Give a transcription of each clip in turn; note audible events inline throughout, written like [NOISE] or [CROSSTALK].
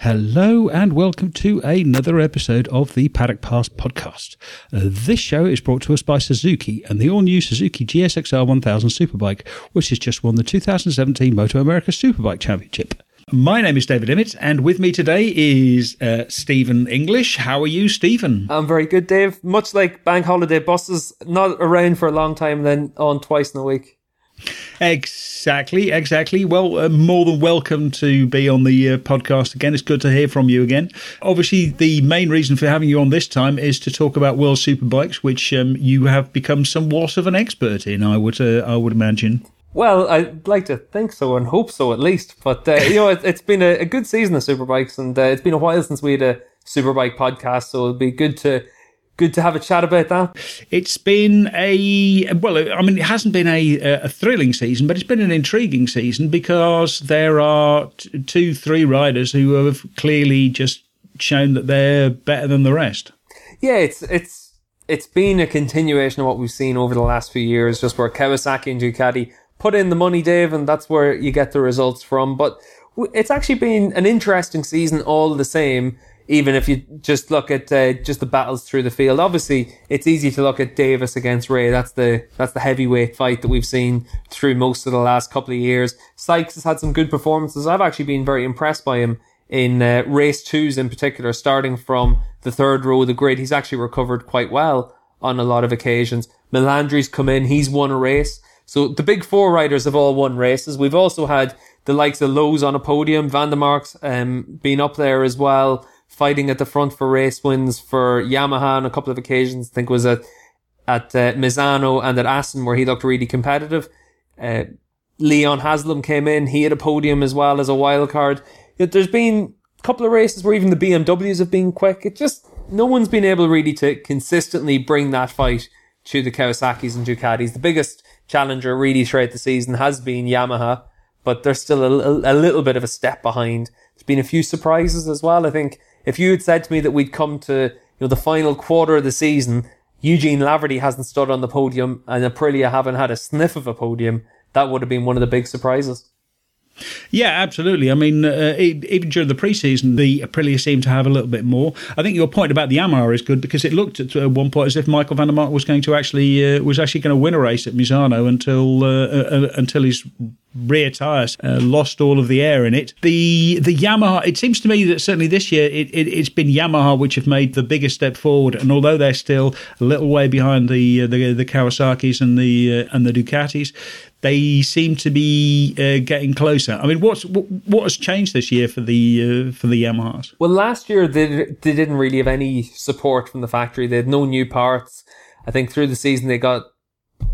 Hello and welcome to another episode of the Paddock Pass podcast. Uh, this show is brought to us by Suzuki and the all new Suzuki GSXR 1000 Superbike, which has just won the 2017 Moto America Superbike Championship. My name is David Emmett, and with me today is uh, Stephen English. How are you, Stephen? I'm very good, Dave. Much like bank holiday buses, not around for a long time, then on twice in a week. Exactly, exactly. Well, uh, more than welcome to be on the uh, podcast again. It's good to hear from you again. Obviously, the main reason for having you on this time is to talk about World Superbikes, which um, you have become somewhat of an expert in. I would, uh, I would imagine. Well, I'd like to think so and hope so at least. But uh, you know, it, has been a, a, good season of superbikes, and uh, it's been a while since we had a superbike podcast, so it'd be good to good to have a chat about that. It's been a well, I mean, it hasn't been a, a thrilling season, but it's been an intriguing season because there are t- two, three riders who have clearly just shown that they're better than the rest. Yeah, it's it's it's been a continuation of what we've seen over the last few years, just where Kawasaki and Ducati put in the money, Dave, and that's where you get the results from. But it's actually been an interesting season all the same even if you just look at uh, just the battles through the field. Obviously, it's easy to look at Davies against Rea. That's the that's the heavyweight fight that we've seen through most of the last couple of years. Sykes has had some good performances. I've actually been very impressed by him in uh, race twos in particular, starting from the third row of the grid. He's actually recovered quite well on a lot of occasions. Melandri's come in. He's won a race. So the big four riders have all won races. We've also had the likes of Lowes on a podium, Van der um, been up there as well fighting at the front for race wins for Yamaha on a couple of occasions. I think it was at at uh, Misano and at Assen where he looked really competitive. Uh, Leon Haslam came in. He had a podium as well as a wild card. There's been a couple of races where even the BMWs have been quick. It just, no one's been able really to consistently bring that fight to the Kawasaki's and Ducatis. The biggest challenger really throughout the season has been Yamaha, but they're still a, a little bit of a step behind. There's been a few surprises as well. I think if you had said to me that we'd come to you know the final quarter of the season, Eugene Laverty hasn't stood on the podium and Aprilia haven't had a sniff of a podium, that would have been one of the big surprises. Yeah, absolutely. I mean, uh, even during the preseason, the Aprilia seemed to have a little bit more. I think your point about the Yamaha is good because it looked at one point as if Michael van der Mark was going to actually uh, was actually going to win a race at Misano until uh, uh, uh until his rear tyres uh, lost all of the air in it. The the Yamaha. It seems to me that certainly this year it, it has been Yamaha which have made the biggest step forward. And although they're still a little way behind the the, the Kawasaki's and the and the Ducatis, they seem to be uh, getting closer. I mean, what's what, what, has changed this year for the uh, for the Yamahas? Well, last year they they didn't really have any support from the factory. They had no new parts. I think through the season they got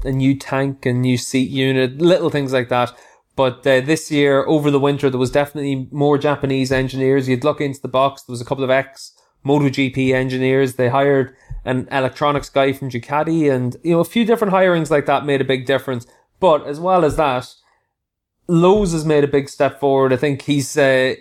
a new tank, a new seat unit, little things like that. But uh, this year, over the winter, there was definitely more Japanese engineers. You'd look into the box. There was a couple of ex MotoGP engineers. They hired an electronics guy from Ducati, and you know a few different hirings like that made a big difference. But as well as that, Lowes has made a big step forward. I think he's uh,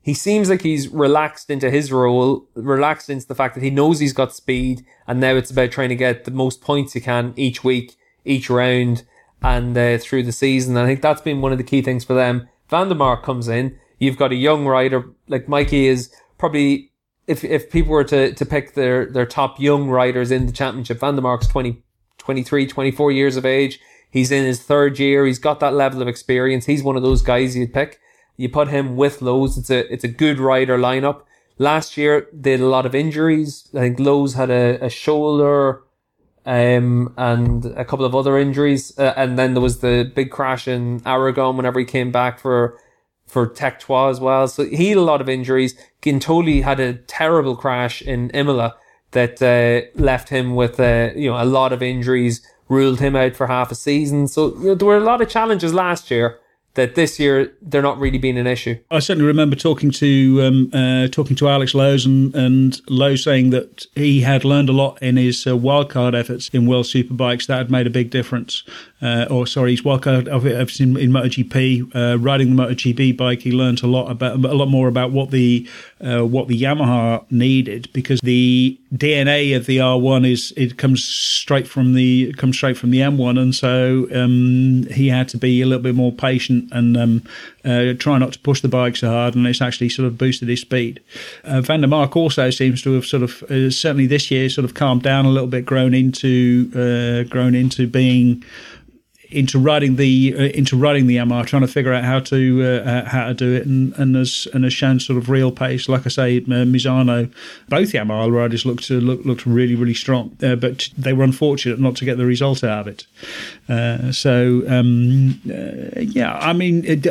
he seems like he's relaxed into his role, relaxed into the fact that he knows he's got speed, and now it's about trying to get the most points he can each week, each round, and uh, through the season. I think that's been one of the key things for them. Van der Mark comes in. You've got a young rider like Mikey is probably if if people were to to pick their their top young riders in the championship, Van der Mark's der 20, 23, 24 years of age. He's in his third year. He's got that level of experience. He's one of those guys you'd pick. You put him with Lowes. It's a, it's a good rider lineup. Last year, they had a lot of injuries. I think Lowes had a, a shoulder, um, and a couple of other injuries. Uh, and then there was the big crash in Aragon whenever he came back for, for Tech Trois as well. So he had a lot of injuries. Guintoli had a terrible crash in Imola that, uh, left him with, uh, you know, a lot of injuries ruled him out for half a season. So you know, there were a lot of challenges last year that this year they're not really being an issue. I certainly remember talking to um, uh, talking to Alex Lowes and, and Lowe saying that he had learned a lot in his uh, wildcard efforts in World Superbikes. That had made a big difference. Uh, or sorry, his wildcard efforts in, in MotoGP, uh, riding the MotoGP bike, he learned a lot about a lot more about what the uh, what the Yamaha needed because the DNA of the R1 is it comes straight from the comes straight from the M1, and so um, he had to be a little bit more patient and um, uh, try not to push the bike so hard, and it's actually sort of boosted his speed. Uh, Van der Mark also seems to have sort of uh, certainly this year sort of calmed down a little bit, grown into uh, grown into being into writing the uh, into writing the MR, trying to figure out how to uh, uh, how to do it, and and has and has shown sort of real pace. Like I say, uh, Misano, both Yamaha riders looked looked looked really really strong, uh, but they were unfortunate not to get the result out of it. Uh, so um, yeah, I mean, it,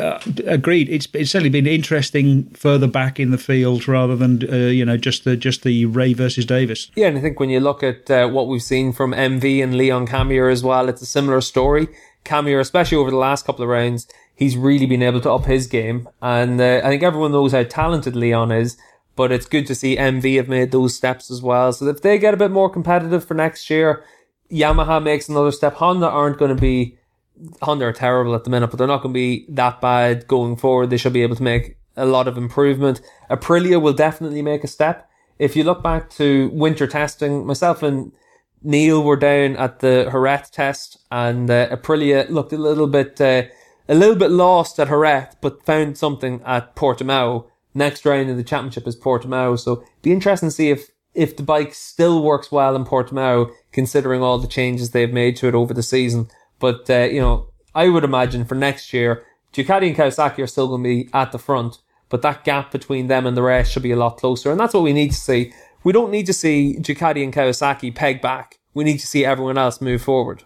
agreed. It's it's certainly been interesting further back in the field rather than you know just the just the Rea versus Davies. Yeah, and I think when you look at what we've seen from MV and Leon Camier as well, it's a similar story. Camier, especially over the last couple of rounds, he's really been able to up his game. And uh, I think everyone knows how talented Leon is, but it's good to see MV have made those steps as well. So if they get a bit more competitive for next year, Yamaha makes another step. Honda aren't going to be, Honda are terrible at the minute, but they're not going to be that bad going forward. They should be able to make a lot of improvement. Aprilia will definitely make a step. If you look back to winter testing, myself and Neil were down at the Jerez test, and uh, Aprilia looked a little bit uh, a little bit lost at Jerez, but found something at Portimao. Next round in the championship is Portimao, so be interesting to see if if the bike still works well in Portimao, considering all the changes they've made to it over the season. But uh, you know, I would imagine for next year, Ducati and Kawasaki are still going to be at the front, but that gap between them and the rest should be a lot closer, and that's what we need to see we don't need to see Ducati and Kawasaki peg back. We need to see everyone else move forward.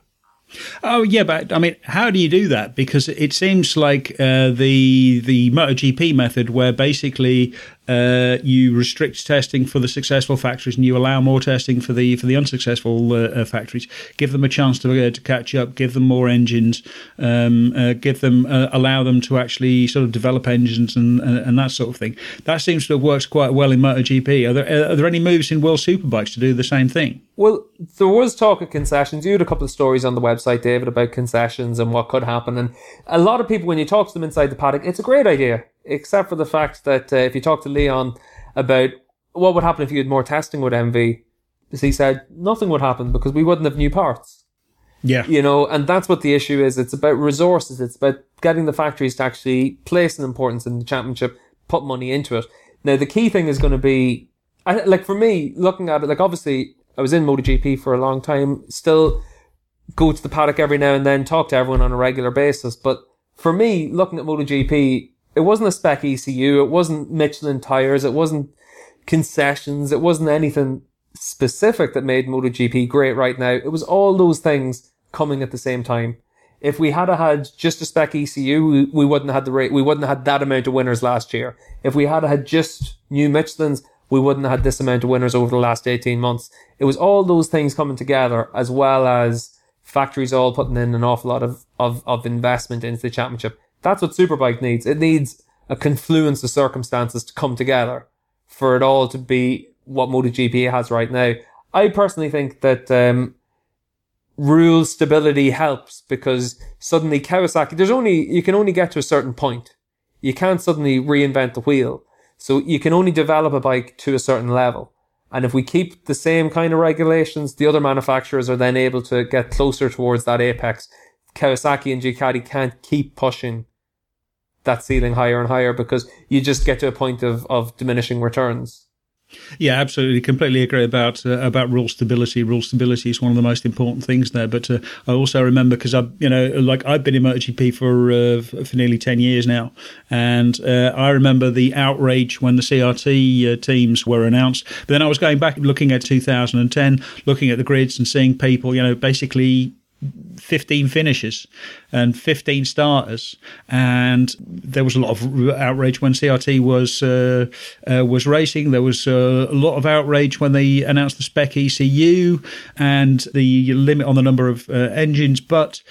Oh yeah, but I mean, how do you do that? Because it seems like uh, the the MotoGP method, where basically uh, you restrict testing for the successful factories and you allow more testing for the for the unsuccessful uh, uh factories. Give them a chance to, uh, to catch up. Give them more engines. Um, uh, give them allow them to actually sort of develop engines and, and, and that sort of thing. That seems to have worked quite well in MotoGP. Are there are there any moves in World Superbikes to do the same thing? Well, there was talk of concessions. You had a couple of stories on the website, David, about concessions and what could happen. And a lot of people, when you talk to them inside the paddock, it's a great idea except for the fact that uh, if you talk to Leon about what would happen if you had more testing with MV, he said nothing would happen because we wouldn't have new parts. Yeah. You know, and that's what the issue is. It's about resources. It's about getting the factories to actually place an importance in the championship, put money into it. Now, the key thing is going to be, like for me, looking at it, like obviously I was in MotoGP for a long time, still go to the paddock every now and then, talk to everyone on a regular basis. But for me, looking at MotoGP, it wasn't a spec ECU. It wasn't Michelin tires. It wasn't concessions. It wasn't anything specific that made MotoGP great right now. It was all those things coming at the same time. If we had had just a spec ECU, we, wouldn't have had the rate. We wouldn't have had that amount of winners last year. If we had had just new Michelin's, we wouldn't have had this amount of winners over the last 18 months. It was all those things coming together as well as factories all putting in an awful lot of, of, of investment into the championship. That's what Superbike needs. It needs a confluence of circumstances to come together for it all to be what MotoGP has right now. I personally think that um, rule stability helps because suddenly Kawasaki, there's only you can only get to a certain point. You can't suddenly reinvent the wheel. So you can only develop a bike to a certain level. And if we keep the same kind of regulations, the other manufacturers are then able to get closer towards that apex. Kawasaki and Ducati can't keep pushing that ceiling higher and higher because you just get to a point of, of diminishing returns. Yeah, absolutely. Completely agree about uh, about rule stability. Rule stability is one of the most important things there. But uh, I also remember because I, you know, like I've been in MotoGP for uh, for nearly ten years now, and uh, I remember the outrage when the CRT uh, teams were announced. But then I was going back looking at 2010, looking at the grids and seeing people, you know, basically 15 finishes and 15 starters. And there was a lot of outrage when CRT was uh, uh, was racing. There was uh, a lot of outrage when they announced the spec ECU and the limit on the number of uh, engines. But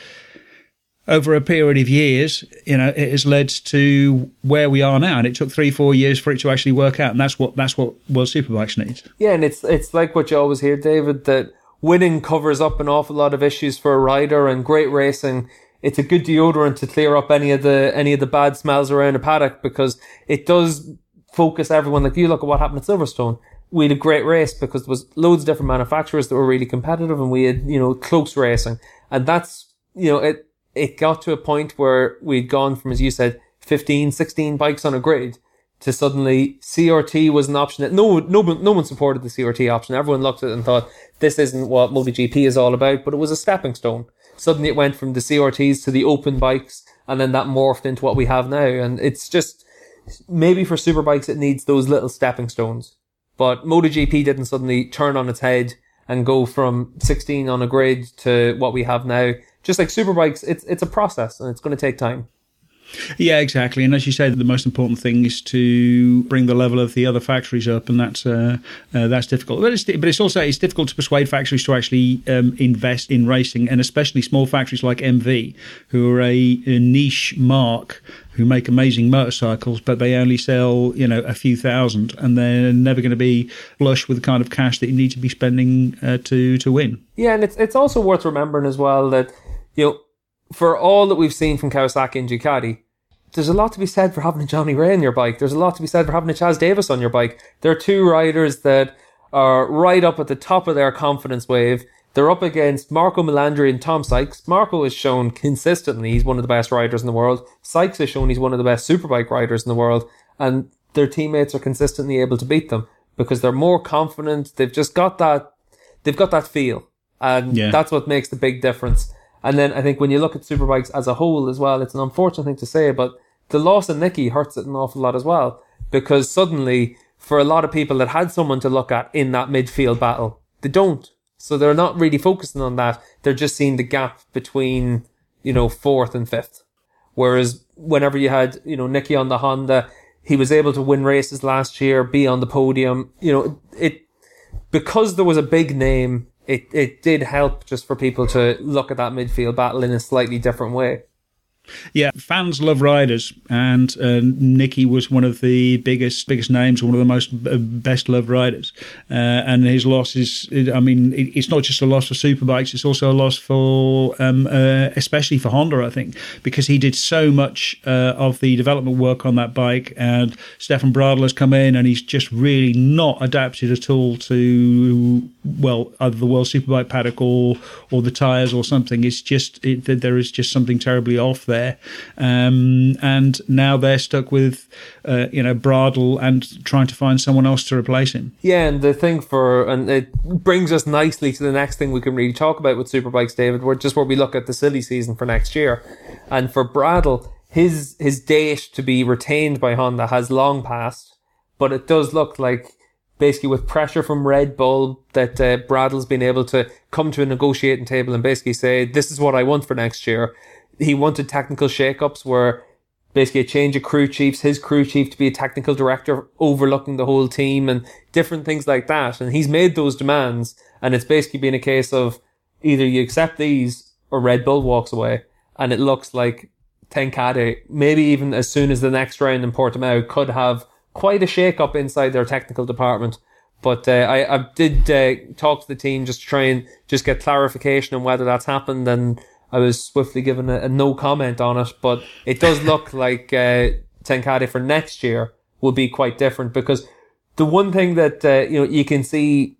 over a period of years, you know, it has led to where we are now, and it took three, four years for it to actually work out, and that's what that's what World Superbikes needs. Yeah, and it's it's like what you always hear, David, that winning covers up an awful lot of issues for a rider and great racing. It's a good deodorant to clear up any of the, any of the bad smells around a paddock because it does focus everyone. Like you look at what happened at Silverstone. We had a great race because there was loads of different manufacturers that were really competitive and we had, you know, close racing. And that's, you know, it, it got to a point where we'd gone from, as you said, 15, 16 bikes on a grid to suddenly CRT was an option that no, no, no one supported the CRT option. Everyone looked at it and thought, this isn't what MotoGP is all about, but it was a stepping stone. Suddenly it went from the CRTs to the open bikes and then that morphed into what we have now. And it's just, maybe for superbikes it needs those little stepping stones. But MotoGP didn't suddenly turn on its head and go from 16 on a grid to what we have now. Just like superbikes, it's, it's a process and it's going to take time. Yeah, exactly. And as you say, the most important thing is to bring the level of the other factories up, and that's uh, uh, that's difficult. But it's, but it's also it's difficult to persuade factories to actually um, invest in racing, and especially small factories like MV, who are a, a, niche marque, who make amazing motorcycles, but they only sell you know a few thousand, and they're never going to be flush with the kind of cash that you need to be spending uh, to to win. Yeah, and it's it's also worth remembering as well that you know for all that we've seen from Kawasaki and Ducati, there's a lot to be said for having a Johnny Rea on your bike. There's a lot to be said for having a Chaz Davies on your bike. There are two riders that are right up at the top of their confidence wave. They're up against Marco Melandri and Tom Sykes. Marco has shown consistently he's one of the best riders in the world. Sykes has shown he's one of the best superbike riders in the world. And their teammates are consistently able to beat them because they're more confident. They've just got that, they've got that feel. And yeah. that's what makes the big difference. And then I think when you look at superbikes as a whole as well, it's an unfortunate thing to say, but the loss of Nicky hurts it an awful lot as well. Because suddenly, for a lot of people that had someone to look at in that midfield battle, they don't. So they're not really focusing on that. They're just seeing the gap between, you know, fourth and fifth. Whereas whenever you had, you know, Nicky on the Honda, he was able to win races last year, be on the podium. You know, it, because there was a big name it, it did help just for people to look at that midfield battle in a slightly different way. Yeah, fans love riders, and uh, Nicky was one of the biggest biggest names, one of the most uh, best loved riders. Uh, and his loss is, I mean, it's not just a loss for superbikes; it's also a loss for, um, uh, especially for Honda, I think, because he did so much uh, of the development work on that bike. And Stefan Bradl has come in, and he's just really not adapted at all to well, either the World Superbike paddock or or the tires or something. It's just it, there is just something terribly off there, um, and now they're stuck with uh, you know Bradl and trying to find someone else to replace him. Yeah, and the thing for and it brings us nicely to the next thing we can really talk about with superbikes, David. Where just where we look at the silly season for next year, and for Bradl, his his date to be retained by Honda has long passed, but it does look like basically with pressure from Red Bull that uh, Bradl's been able to come to a negotiating table and basically say, this is what I want for next year. He wanted technical shakeups where basically a change of crew chiefs, his crew chief to be a technical director overlooking the whole team and different things like that. And he's made those demands and it's basically been a case of either you accept these or Red Bull walks away. And it looks like Ten Kate, maybe even as soon as the next round in Portimao could have quite a shake up inside their technical department. But uh, I, I did uh, talk to the team just to try and just get clarification on whether that's happened, and I was swiftly given a, a no comment on it. But it does [LAUGHS] look like uh, for next year will be quite different because the one thing that uh, you know you can see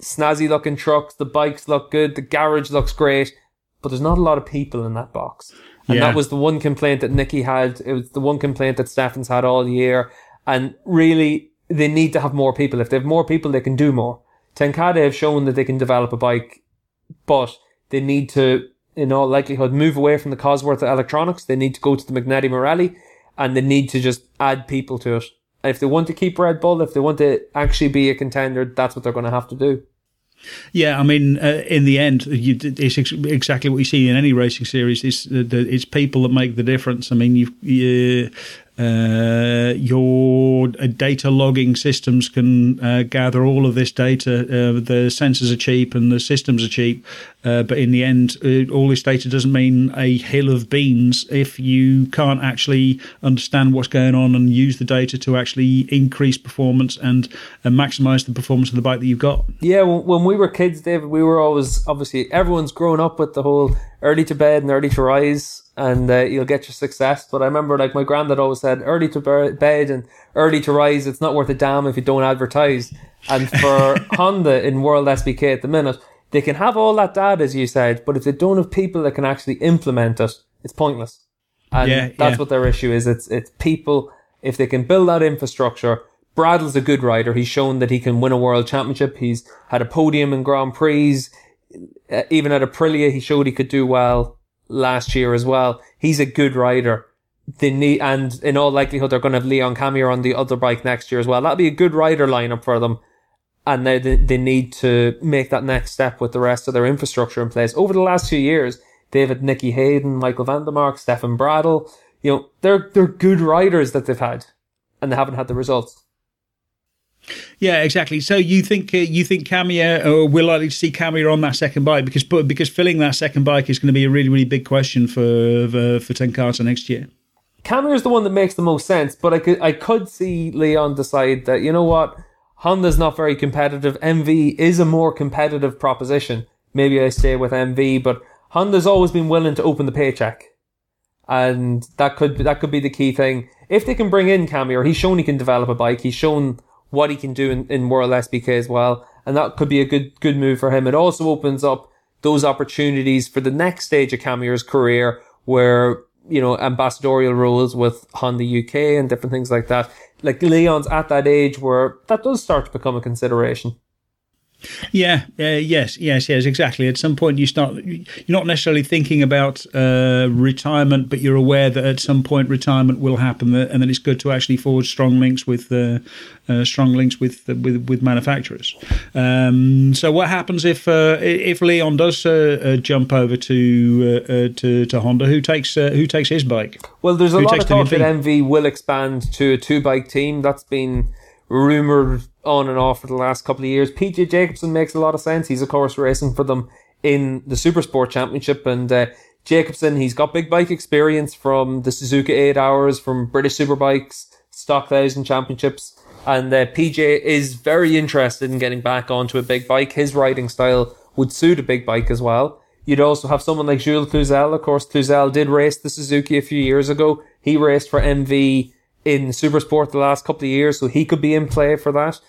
snazzy looking trucks, the bikes look good, the garage looks great, but there's not a lot of people in that box. And yeah. that was the one complaint that Nicky had. It was the one complaint that Stefan's had all year. And really, they need to have more people. If they have more people, they can do more. Ten Kate have shown that they can develop a bike, but they need to, in all likelihood, move away from the Cosworth electronics. They need to go to the Magneti Marelli and they need to just add people to it. And if they want to keep Red Bull, if they want to actually be a contender, that's what they're going to have to do. Yeah, I mean, uh, in the end, you, it's ex- exactly what you see in any racing series. It's uh, it's people that make the difference. I mean, you, you uh, your uh, data logging systems can uh, gather all of this data. Uh, the sensors are cheap and the systems are cheap, uh, but in the end, uh, all this data doesn't mean a hill of beans if you can't actually understand what's going on and use the data to actually increase performance and, and maximize the performance of the bike that you've got. Yeah, when we were kids, David, we were always obviously everyone's grown up with the whole early to bed and early to rise and uh, you'll get your success. But I remember, like my granddad always said, early to bed and early to rise. It's not worth a damn if you don't advertise. And for [LAUGHS] Honda in World SBK at the minute, They can have all that data, as you said, but if they don't have people that can actually implement it, it's pointless. And Yeah, that's yeah. what their issue is. It's it's people. If they can build that infrastructure, Bradl's a good rider. He's shown that he can win a world championship. He's had a podium in Grand Prix. Uh, even at Aprilia, he showed he could do well last year as well. He's a good rider. They need, and in all likelihood, they're going to have Leon Camier on the other bike next year as well. That'll be a good rider lineup for them. And now they, they need to make that next step with the rest of their infrastructure in place. Over the last few years, had Nicky Hayden, Michael van der Mark, Stefan Bradl. You know, they're, they're good riders that they've had and they haven't had the results. Yeah, exactly. So you think uh, you think Camier, or we're likely to see Camier on that second bike because because filling that second bike is going to be a really really big question for for, for Ten Kate next year. Camier is the one that makes the most sense, but I could I could see Leon decide that you know what Honda's not very competitive. MV is a more competitive proposition. Maybe I stay with MV, but Honda's always been willing to open the paycheck, and that could that could be the key thing. If they can bring in Camier, he's shown he can develop a bike. He's shown what he can do in, in World SBK as well, and that could be a good good move for him. It also opens up those opportunities for the next stage of Camier's career, where you know ambassadorial roles with Honda UK and different things like that. Like Leon's at that age where that does start to become a consideration. Yeah, uh, yes, yes, yes, exactly. At some point, you start. You're not necessarily thinking about uh, retirement, but you're aware that at some point retirement will happen, uh, and then it's good to actually forge strong links with uh, uh, strong links with with with manufacturers. Um, so, what happens if uh, if Leon does uh, uh, jump over to uh, uh, to to Honda? Who takes uh, who takes his bike? Well, there's a Who lot of talk that? MV will expand to a two bike team. That's been rumored on and off for the last couple of years. PJ Jacobsen makes a lot of sense. He's of course racing for them in the Supersport Championship, and uh, Jacobsen he's got big bike experience from the Suzuka Eight Hours, from British Superbikes, Stock Thousand Championships. And uh, PJ is very interested in getting back onto a big bike. His riding style would suit a big bike as well. You'd also have someone like Jules Cluzel. Of course, Cluzel did race the Suzuki a few years ago. He raced for MV in Supersport the last couple of years, so he could be in play for that.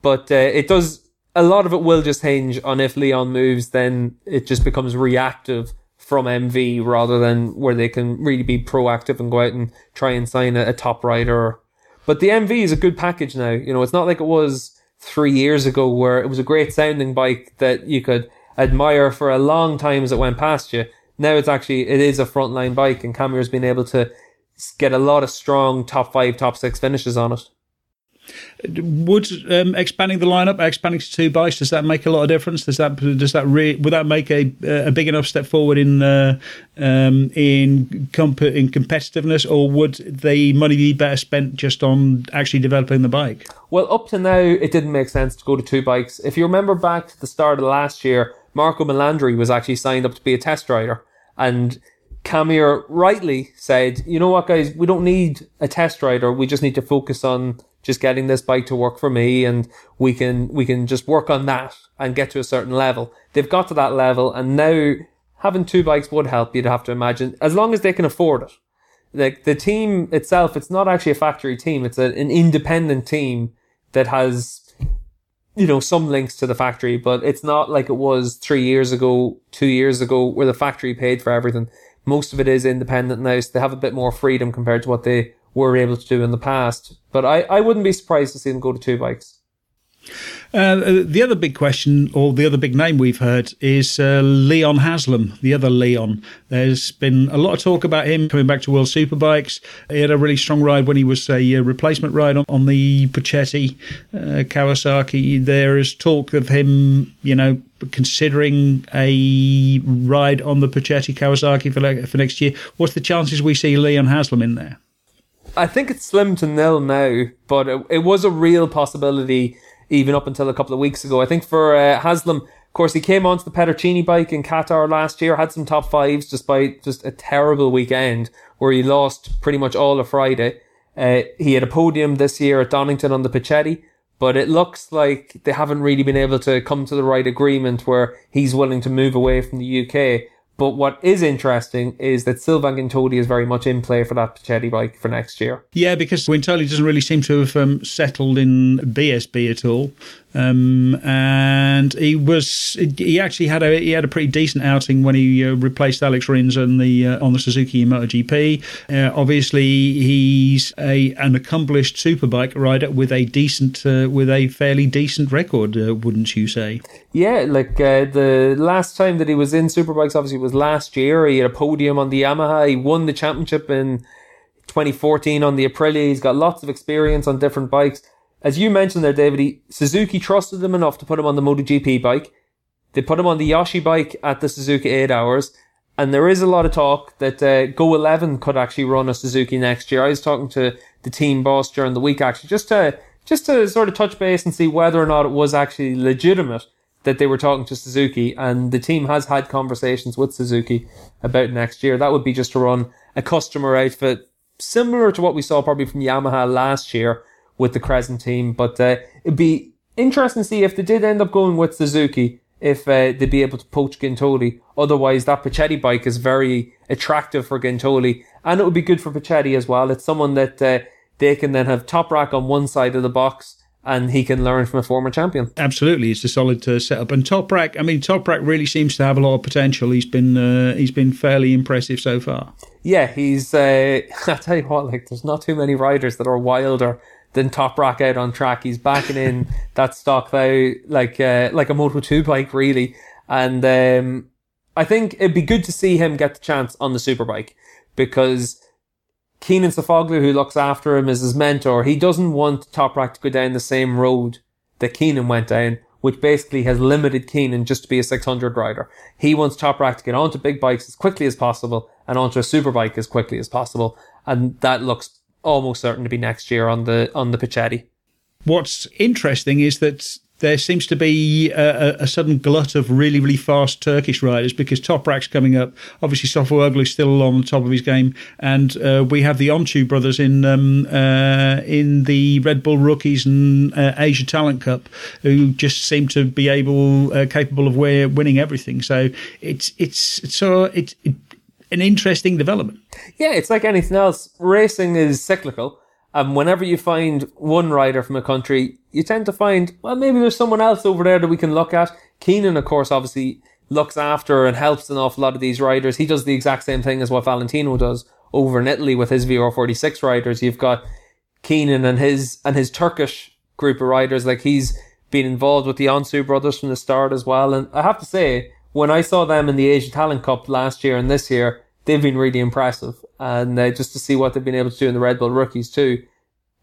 But uh, it does, a lot of it will just hinge on if Leon moves, then it just becomes reactive from MV rather than where they can really be proactive and go out and try and sign a, a top rider. But the MV is a good package now. You know, it's not like it was three years ago where it was a great sounding bike that you could admire for a long time as it went past you. Now it's actually, it is a frontline bike and Camier's been able to get a lot of strong top five, top six finishes on it. Would um, expanding the lineup, expanding to two bikes, does that make a lot of difference? Does that does that re- would that make a a big enough step forward in uh, um, in comp- in competitiveness, or would the money be better spent just on actually developing the bike? Well, up to now, it didn't make sense to go to two bikes. If you remember back to the start of last year, Marco Melandri was actually signed up to be a test rider. And Camier rightly said, you know what, guys, we don't need a test rider. We just need to focus on just getting this bike to work for me and we can, we can just work on that and get to a certain level. They've got to that level and now having two bikes would help, you'd have to imagine, as long as they can afford it like the team itself, it's not actually a factory team. It's a, an independent team that has, you know, some links to the factory, but it's not like it was three years ago, two years ago, where the factory paid for everything. Most of it is independent now, so they have a bit more freedom compared to what they were able to do in the past. But I, I wouldn't be surprised to see them go to two bikes. Uh, the other big question, or the other big name we've heard, is uh, Leon Haslam, the other Leon. There's been a lot of talk about him coming back to World Superbikes. He had a really strong ride when he was a uh, replacement ride on, on the Puccetti uh, Kawasaki. There is talk of him, you know, considering a ride on the Puccetti Kawasaki for, for next year. What's the chances we see Leon Haslam in there? I think it's slim to nil now, but it, it was a real possibility even up until a couple of weeks ago. I think for uh, Haslam, of course, he came onto the Petruccini bike in Qatar last year, had some top fives despite just a terrible weekend where he lost pretty much all of Friday. Uh, he had a podium this year at Donington on the Puccetti, but it looks like they haven't really been able to come to the right agreement where he's willing to move away from the UK. But what is interesting is that Sylvain Guintoli is very much in play for that Puccetti bike for next year. Yeah, because Guintoli doesn't really seem to have um, settled in BSB at all. Um, and he was he actually had a he had a pretty decent outing when he uh, replaced Alex Rins on the uh, on the Suzuki MotoGP. Uh, obviously, he's a an accomplished superbike rider with a decent uh, with a fairly decent record, uh, wouldn't you say? Yeah, like uh, the last time that he was in superbikes, obviously it was last year. He had a podium on the Yamaha. He won the championship in 2014 on the Aprilia. He's got lots of experience on different bikes as you mentioned there, David, he, Suzuki trusted him enough to put him on the MotoGP bike. They put him on the Yoshi bike at the Suzuki 8 Hours. And there is a lot of talk that uh, Go 11 could actually run a Suzuki next year. I was talking to the team boss during the week actually, just to, just to sort of touch base and see whether or not it was actually legitimate that they were talking to Suzuki. And the team has had conversations with Suzuki about next year. That would be just to run a customer outfit similar to what we saw probably from Yamaha last year with the Crescent team. But uh, it'd be interesting to see if they did end up going with Suzuki, if uh, they'd be able to poach Guintoli. Otherwise, that Puccetti bike is very attractive for Guintoli, and it would be good for Puccetti as well. It's someone that uh, they can then have Toprak on one side of the box and he can learn from a former champion. Absolutely, it's a solid uh, setup. And Toprak, I mean, Toprak really seems to have a lot of potential. He's been uh, he's been fairly impressive so far. Yeah, he's. Uh, [LAUGHS] I tell you what, like, there's not too many riders that are wilder than Toprak out on track. He's backing in [LAUGHS] that stock though, like uh, like a Moto Two bike really, and um, I think it'd be good to see him get the chance on the superbike because Kenan Sofuoglu, who looks after him, as his mentor. He doesn't want Toprak to go down the same road that Kenan went down, which basically has limited Kenan just to be a 600 rider. He wants Toprak to get onto big bikes as quickly as possible and onto a superbike as quickly as possible, and that looks almost certain to be next year on the on the Puccetti. What's interesting is that there seems to be a, a, sudden glut of really, really fast Turkish riders because Toprak's coming up. Obviously, Sofuoglu's still on the top of his game, and uh, we have the Öncü brothers in um, uh, in the Red Bull Rookies and uh, Asia Talent Cup, who just seem to be able, uh, capable of winning everything. So it's it's so it, it an interesting development. Yeah, it's like anything else. Racing is cyclical. And whenever you find one rider from a country, you tend to find, well, maybe there's someone else over there that we can look at. Kenan, of course, obviously looks after and helps an awful lot of these riders. He does the exact same thing as what Valentino does over in Italy with his VR46 riders. You've got Kenan and his, and his Turkish group of riders. Like he's been involved with the Öncü brothers from the start as well. And I have to say, when I saw them in the Asia Talent Cup last year and this year, they've been really impressive. And uh, just to see what they've been able to do in the Red Bull rookies too,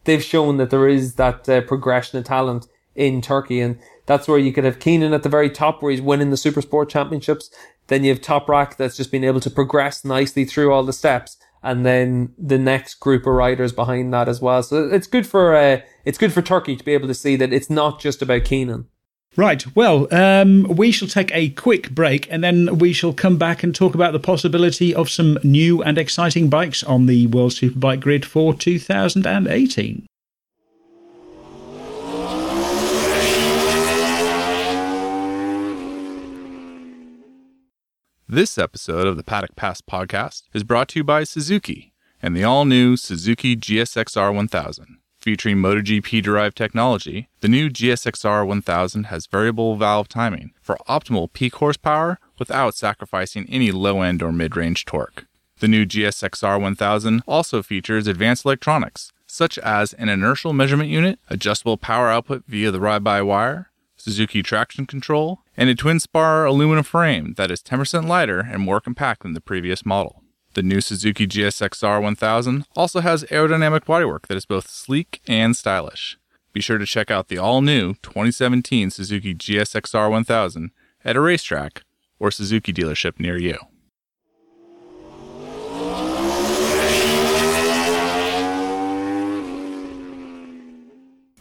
they've shown that there is that uh, progression of talent in Turkey. And that's where you could have Kenan at the very top where he's winning the Super Sport Championships. Then you have Toprak that's just been able to progress nicely through all the steps. And then the next group of riders behind that as well. So it's good for, uh, it's good for Turkey to be able to see that it's not just about Kenan. Right. Well, um, we shall take a quick break and then we shall come back and talk about the possibility of some new and exciting bikes on the World Superbike grid for 2018. This episode of the Paddock Pass podcast is brought to you by Suzuki and the all new Suzuki GSXR 1000. Featuring MotoGP derived technology, the new GSXR 1000 has variable valve timing for optimal peak horsepower without sacrificing any low end or mid range torque. The new GSXR 1000 also features advanced electronics, such as an inertial measurement unit, adjustable power output via the ride by wire, Suzuki traction control, and a twin spar aluminum frame that is 10% lighter and more compact than the previous model. The new Suzuki GSXR 1000 also has aerodynamic bodywork that is both sleek and stylish. Be sure to check out the all new 2017 Suzuki GSXR 1000 at a racetrack or Suzuki dealership near you.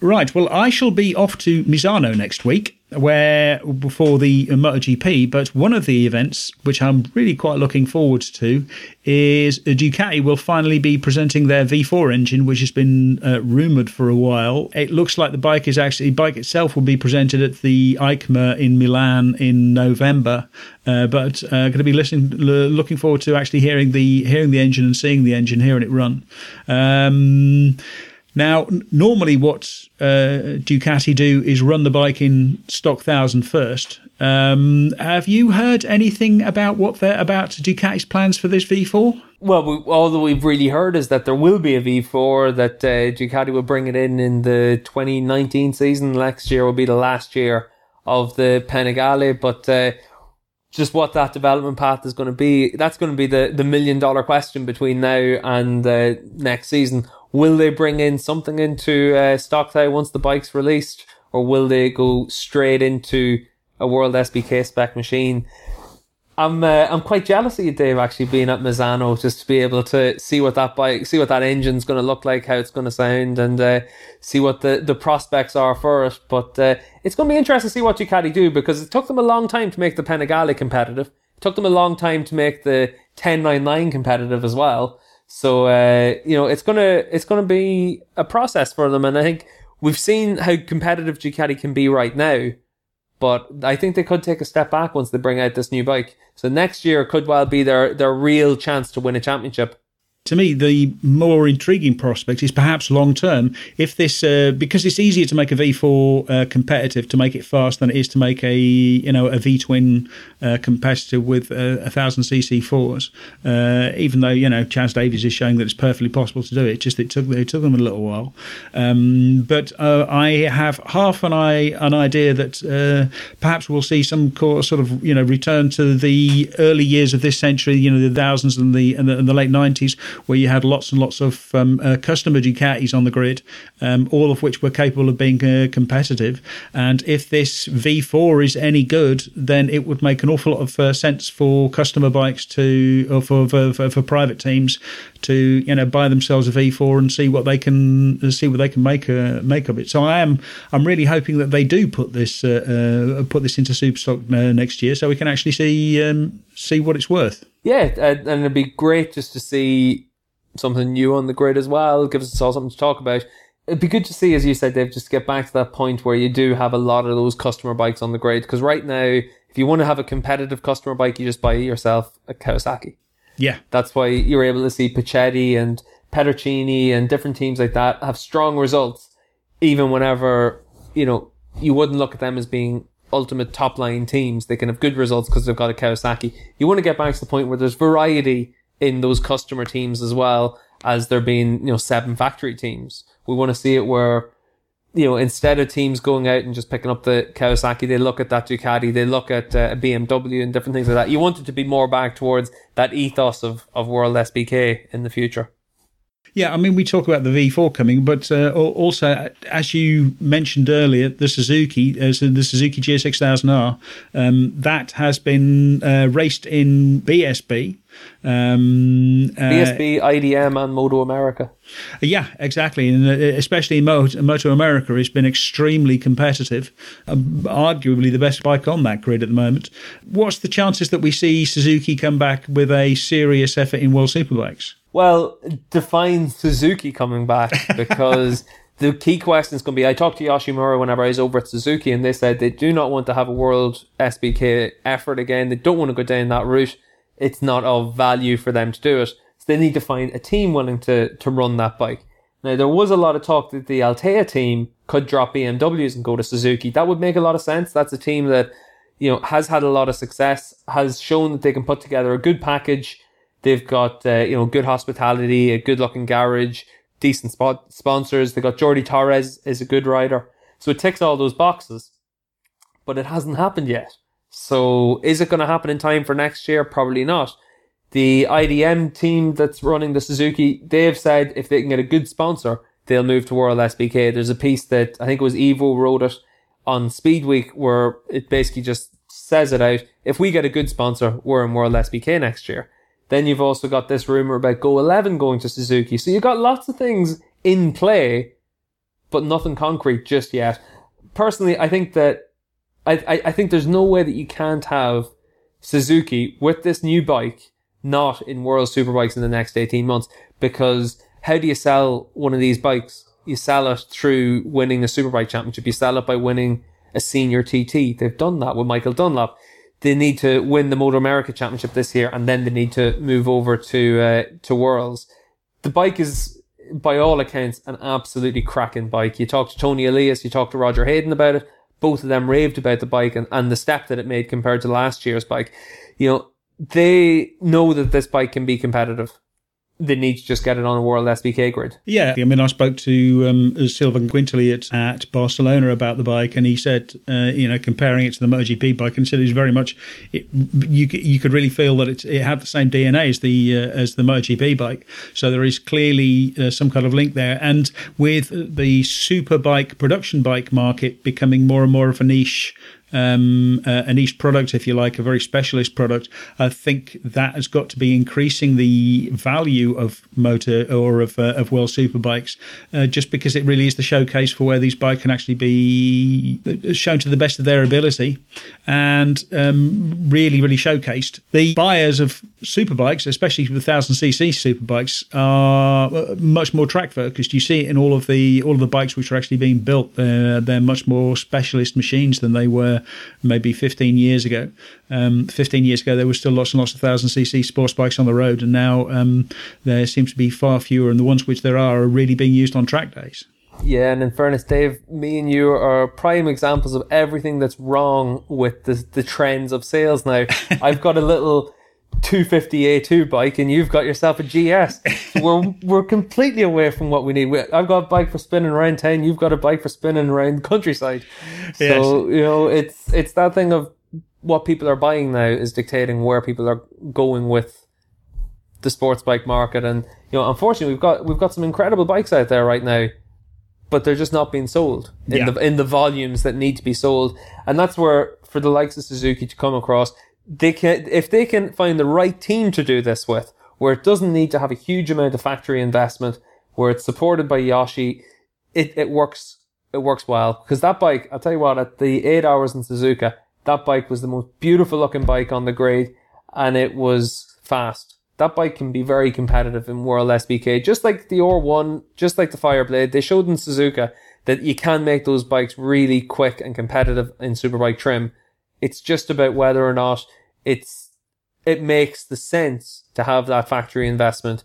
Right. Well, I shall be off to Misano next week where before the MotoGP, but one of the events which I'm really quite looking forward to is Ducati will finally be presenting their V4 engine, which has been uh, rumored for a while. It looks like the bike is actually bike itself will be presented at the EICMA in Milan in November, uh, but uh, going to be listening, looking forward to actually hearing the hearing the engine and seeing the engine, hearing it run. Um, now, normally what uh, Ducati do is run the bike in stock thousand first. Um, have you heard anything about what they're about Ducati's plans for this V4? Well, we, all that we've really heard is that there will be a V4, that uh, Ducati will bring it in in the 2019 season. Next year will be the last year of the Panigale, but uh, just what that development path is going to be, that's going to be the, the million dollar question between now and uh, next season Will they bring in something into uh, Stocktau once the bike's released, or will they go straight into a World SBK spec machine? I'm uh, I'm quite jealous of you, Dave, actually being at Misano just to be able to see what that bike, see what that engine's going to look like, how it's going to sound, and uh, see what the, the prospects are for it. But uh, it's going to be interesting to see what Ducati do because it took them a long time to make the Panigale competitive. It took them a long time to make the 1099 competitive as well. So uh, you know, it's gonna it's gonna be a process for them, and I think we've seen how competitive Ducati can be right now. But I think they could take a step back once they bring out this new bike. So next year could well be their their real chance to win a championship to me, the more intriguing prospect is perhaps long term. If this, uh, because it's easier to make a V4 uh, competitive, to make it fast, than it is to make a you know a V twin uh, competitive with a, a thousand cc fours. Uh, even though you know Chaz Davies is showing that it's perfectly possible to do it, just it took it took them a little while. Um, but uh, I have half an eye an idea that uh, perhaps we'll see some sort of you know return to the early years of this century, you know the thousands and the and the, and the late nineties where you had lots and lots of um, uh, customer Ducatis on the grid, um, all of which were capable of being uh, competitive. And if this V4 is any good, then it would make an awful lot of uh, sense for customer bikes to, or for, for, for, private teams to, you know, buy themselves a V4 and see what they can see what they can make uh, make of it. So I am I'm really hoping that they do put this uh, uh, put this into Superstock next year, so we can actually see um, see what it's worth. Yeah, and it'd be great just to see something new on the grid as well. Gives us all something to talk about. It'd be good to see, as you said, Dave, just get back to that point where you do have a lot of those customer bikes on the grid. Because right now, if you want to have a competitive customer bike, you just buy yourself a Kawasaki. Yeah. That's why you're able to see Puccetti and Pedercini and different teams like that have strong results, even whenever, you know, you wouldn't look at them as being ultimate top line teams. They can have good results because they've got a Kawasaki. You want to get back to the point where there's variety in those customer teams as well as there being, you know, seven factory teams. We want to see it where, you know, instead of teams going out and just picking up the Kawasaki, they look at that Ducati, they look at uh, BMW and different things like that. You want it to be more back towards that ethos of, of World SBK in the future. Yeah, I mean, we talk about the V4 coming, but uh, also, as you mentioned earlier, the Suzuki, uh, the Suzuki GSX-1000R, um, that has been uh, raced in BSB. Um, BSB, uh, IDM, and Moto America. Yeah, exactly, and uh, especially in Moto, Moto America, it's been extremely competitive. Um, arguably the best bike on that grid at the moment. What's the chances that we see Suzuki come back with a serious effort in World Superbikes? Well, define Suzuki coming back [LAUGHS] because the key question is going to be I talked to Yoshimura whenever I was over at Suzuki and they said they do not want to have a world SBK effort again. They don't want to go down that route. It's not of value for them to do it. So they need to find a team willing to, to run that bike. Now, there was a lot of talk that the Altea team could drop BMWs and go to Suzuki. That would make a lot of sense. That's a team that, you know, has had a lot of success, has shown that they can put together a good package They've got uh, you know good hospitality, a good looking garage, decent spot sponsors. They got Jordi Torres is a good rider, so it ticks all those boxes. But it hasn't happened yet. So is it going to happen in time for next year? Probably not. The IDM team that's running the Suzuki, they've said if they can get a good sponsor, they'll move to World SBK. There's a piece that I think it was Evo wrote it on Speed Week where it basically just says it out. If we get a good sponsor, we're in World SBK next year. Then you've also got this rumor about Go 11 going to Suzuki. So you've got lots of things in play, but nothing concrete just yet. Personally, I think that I, I, I think there's no way that you can't have Suzuki with this new bike not in World Superbikes in the next 18 months because how do you sell one of these bikes? You sell it through winning a Superbike championship. You sell it by winning a senior TT. They've done that with Michael Dunlop. They need to win the Moto America championship this year and then they need to move over to, uh, to Worlds. The bike is, by all accounts, an absolutely cracking bike. You talk to Toni Elias, you talk to Roger Hayden about it. Both of them raved about the bike and, and the step that it made compared to last year's bike. You know, they know that this bike can be competitive. They need to just get it on a world SBK grid. Yeah, I mean, I spoke to um, Sylvain Guintoli at, at Barcelona about the bike, and he said, uh, you know, comparing it to the MotoGP bike, and said it was very much, it, you you could really feel that it, it had the same DNA as the uh, as the MotoGP bike. So there is clearly uh, some kind of link there, and with the super bike production bike market becoming more and more of a niche um, uh, a niche product, if you like, a very specialist product, I think that has got to be increasing the value of motor or of, uh, of World Superbikes, uh, just because it really is the showcase for where these bikes can actually be shown to the best of their ability and um, really, really showcased. The buyers of superbikes, especially the 1000cc superbikes, are uh, much more track focused. You see it in all of the all of the bikes which are actually being built. They're, they're much more specialist machines than they were maybe 15 years ago. Um, 15 years ago, there were still lots and lots of 1000cc sports bikes on the road, and now um, there seems to be far fewer, and the ones which there are are really being used on track days. Yeah, and in fairness, Dave, me and you are prime examples of everything that's wrong with the the trends of sales now. [LAUGHS] I've got a little 250A2 bike and you've got yourself a GS. [LAUGHS] we're we're completely away from what we need. I've got a bike for spinning around town. You've got a bike for spinning around countryside. So yes. you know, it's it's that thing of what people are buying now is dictating where people are going with the sports bike market. And you know, unfortunately, we've got we've got some incredible bikes out there right now, but they're just not being sold in yeah. the in the volumes that need to be sold. And that's where for the likes of Suzuki to come across they can if they can find the right team to do this with, where it doesn't need to have a huge amount of factory investment, where it's supported by Yoshi, it, it works it works well. Because that bike, I'll tell you what, at the eight hours in Suzuka, that bike was the most beautiful looking bike on the grade, and it was fast. That bike can be very competitive in World SBK, just like the R1, just like the Fireblade. They showed in Suzuka that you can make those bikes really quick and competitive in Superbike trim. It's just about whether or not it's it makes the sense to have that factory investment.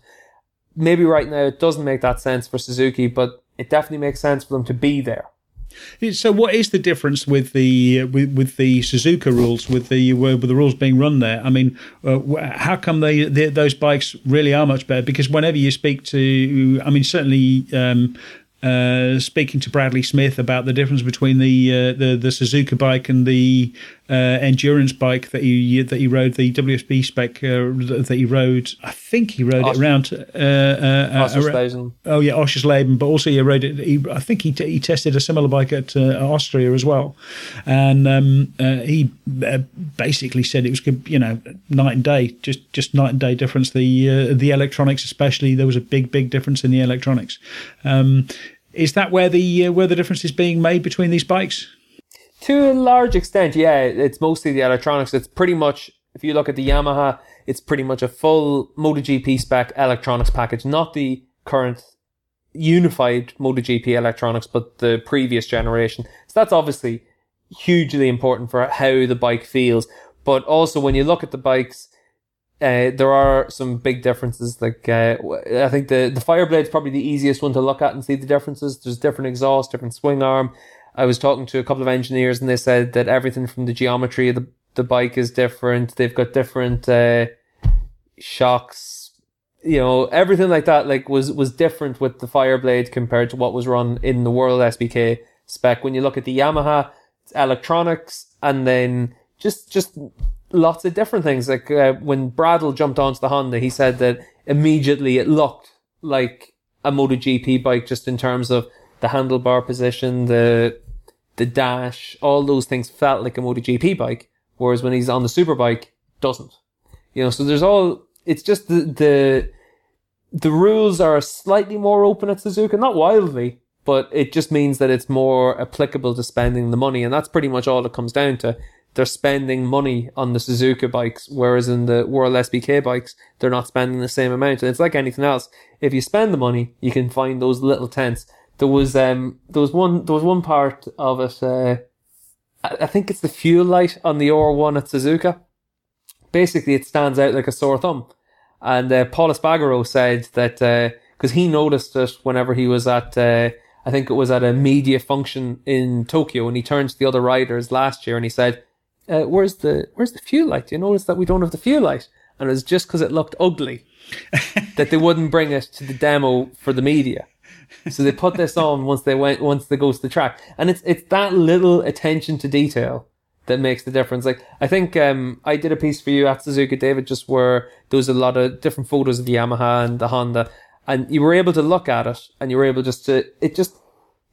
Maybe right now it doesn't make that sense for Suzuki, but it definitely makes sense for them to be there. So, what is the difference with the with, with the Suzuka rules, with the with the rules being run there? I mean, uh, how come they, they, those bikes really are much better? Because whenever you speak to, I mean, certainly um, uh, speaking to Bradley Smith about the difference between the uh, the the Suzuka bike and the uh, endurance bike that he that he rode, the WSB spec uh, that he rode. I think he rode it around. Uh, uh, oh yeah, Oschersleben, but also he rode it. He, I think he t- he tested a similar bike at Austria as well, and um, he basically said it was you know night and day, just just night and day difference. The the electronics, especially, there was a big big difference in the electronics. Um, is that where the uh, where the difference is being made between these bikes? To a large extent, yeah. It's mostly the electronics. It's pretty much if you look at the Yamaha, it's pretty much a full MotoGP spec electronics package, not the current unified MotoGP electronics, but the previous generation. So that's obviously hugely important for how the bike feels. But also when you look at the bikes, uh, there are some big differences. Like uh, I think the the Fireblade is probably the easiest one to look at and see the differences. There's different exhaust, different swing arm. I was talking to a couple of engineers and they said that everything from the geometry of the the bike is different. They've got different uh, shocks. You know, everything like that like was was different with the Fireblade compared to what was run in the World SBK spec. When you look at the Yamaha, it's electronics and then just just lots of different things. Like uh, when Bradl jumped onto the Honda, he said that immediately it looked like a MotoGP bike, just in terms of the handlebar position, the the dash, all those things felt like a MotoGP bike. Whereas when he's on the superbike, doesn't. You know, so there's all. It's just the the the rules are slightly more open at Suzuka, not wildly, but it just means that it's more applicable to spending the money. And that's pretty much all it comes down to. They're spending money on the Suzuka bikes, whereas in the World SBK bikes, they're not spending the same amount. And it's like anything else. If you spend the money, you can find those little tents. There was, um, there was one, there was one part of it, uh, I I think it's the fuel light on the R1 at Suzuka. Basically, it stands out like a sore thumb. And uh, Pol Espargaro said that because he noticed it whenever he was at, uh, I think it was at a media function in Tokyo, and he turned to the other riders last year and he said, uh, "Where's the Where's the fuel light? Do you notice that we don't have the fuel light?" And it was just because it looked ugly [LAUGHS] that they wouldn't bring it to the demo for the media. So they put this on once they went once they go to the track, and it's it's that little attention to detail that makes the difference. Like I think um, I did a piece for you at Suzuka, David, just where there was a lot of different photos of the Yamaha and the Honda, and you were able to look at it, and you were able just to it just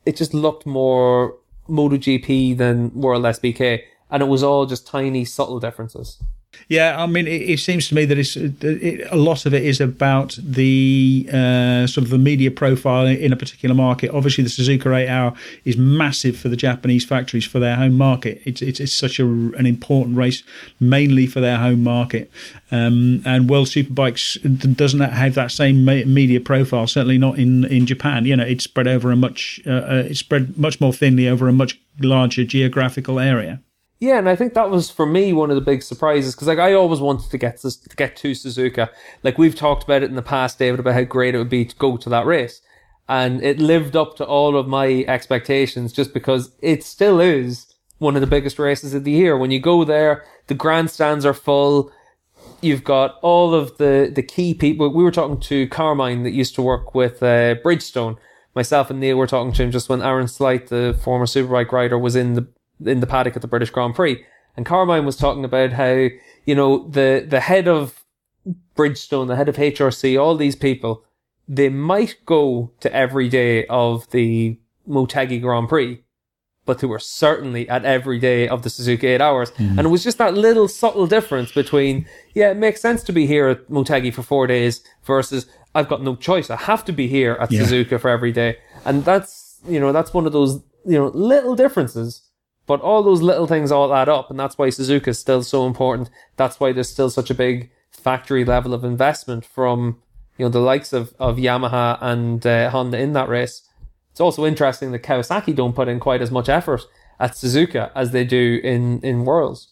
it just looked more MotoGP than World SBK, and it was all just tiny, subtle differences. Yeah, I mean, it, it seems to me that it's it, a lot of it is about the uh, sort of the media profile in a particular market. Obviously, the Suzuka 8 Hour is massive for the Japanese factories for their home market. It's it's, it's such a, an important race, mainly for their home market. Um, and World Superbikes doesn't have that same media profile. Certainly not in in Japan. You know, it's spread over a much uh, uh, it's spread much more thinly over a much larger geographical area. Yeah, and I think that was for me one of the big surprises because like I always wanted to get to, get to Suzuka. Like we've talked about it in the past, David, about how great it would be to go to that race, and it lived up to all of my expectations just because it still is one of the biggest races of the year. When you go there, the grandstands are full. You've got all of the the key people. We were talking to Carmine that used to work with uh, Bridgestone. Myself and Neil were talking to him just when Aaron Slight, the former superbike rider, was in the in the paddock at the British Grand Prix. And Carmine was talking about how, you know, the, the head of Bridgestone, the head of HRC, all these people, they might go to every day of the Motegi Grand Prix, but they were certainly at every day of the Suzuka 8 hours. Mm. And it was just that little subtle difference between, yeah, it makes sense to be here at Motegi for four days versus I've got no choice. I have to be here at yeah. Suzuka for every day. And that's, you know, that's one of those, you know, little differences but all those little things all add up, and that's why Suzuka is still so important. That's why there's still such a big factory level of investment from you know the likes of, of Yamaha and uh, Honda in that race. It's also interesting that Kawasaki don't put in quite as much effort at Suzuka as they do in in Worlds.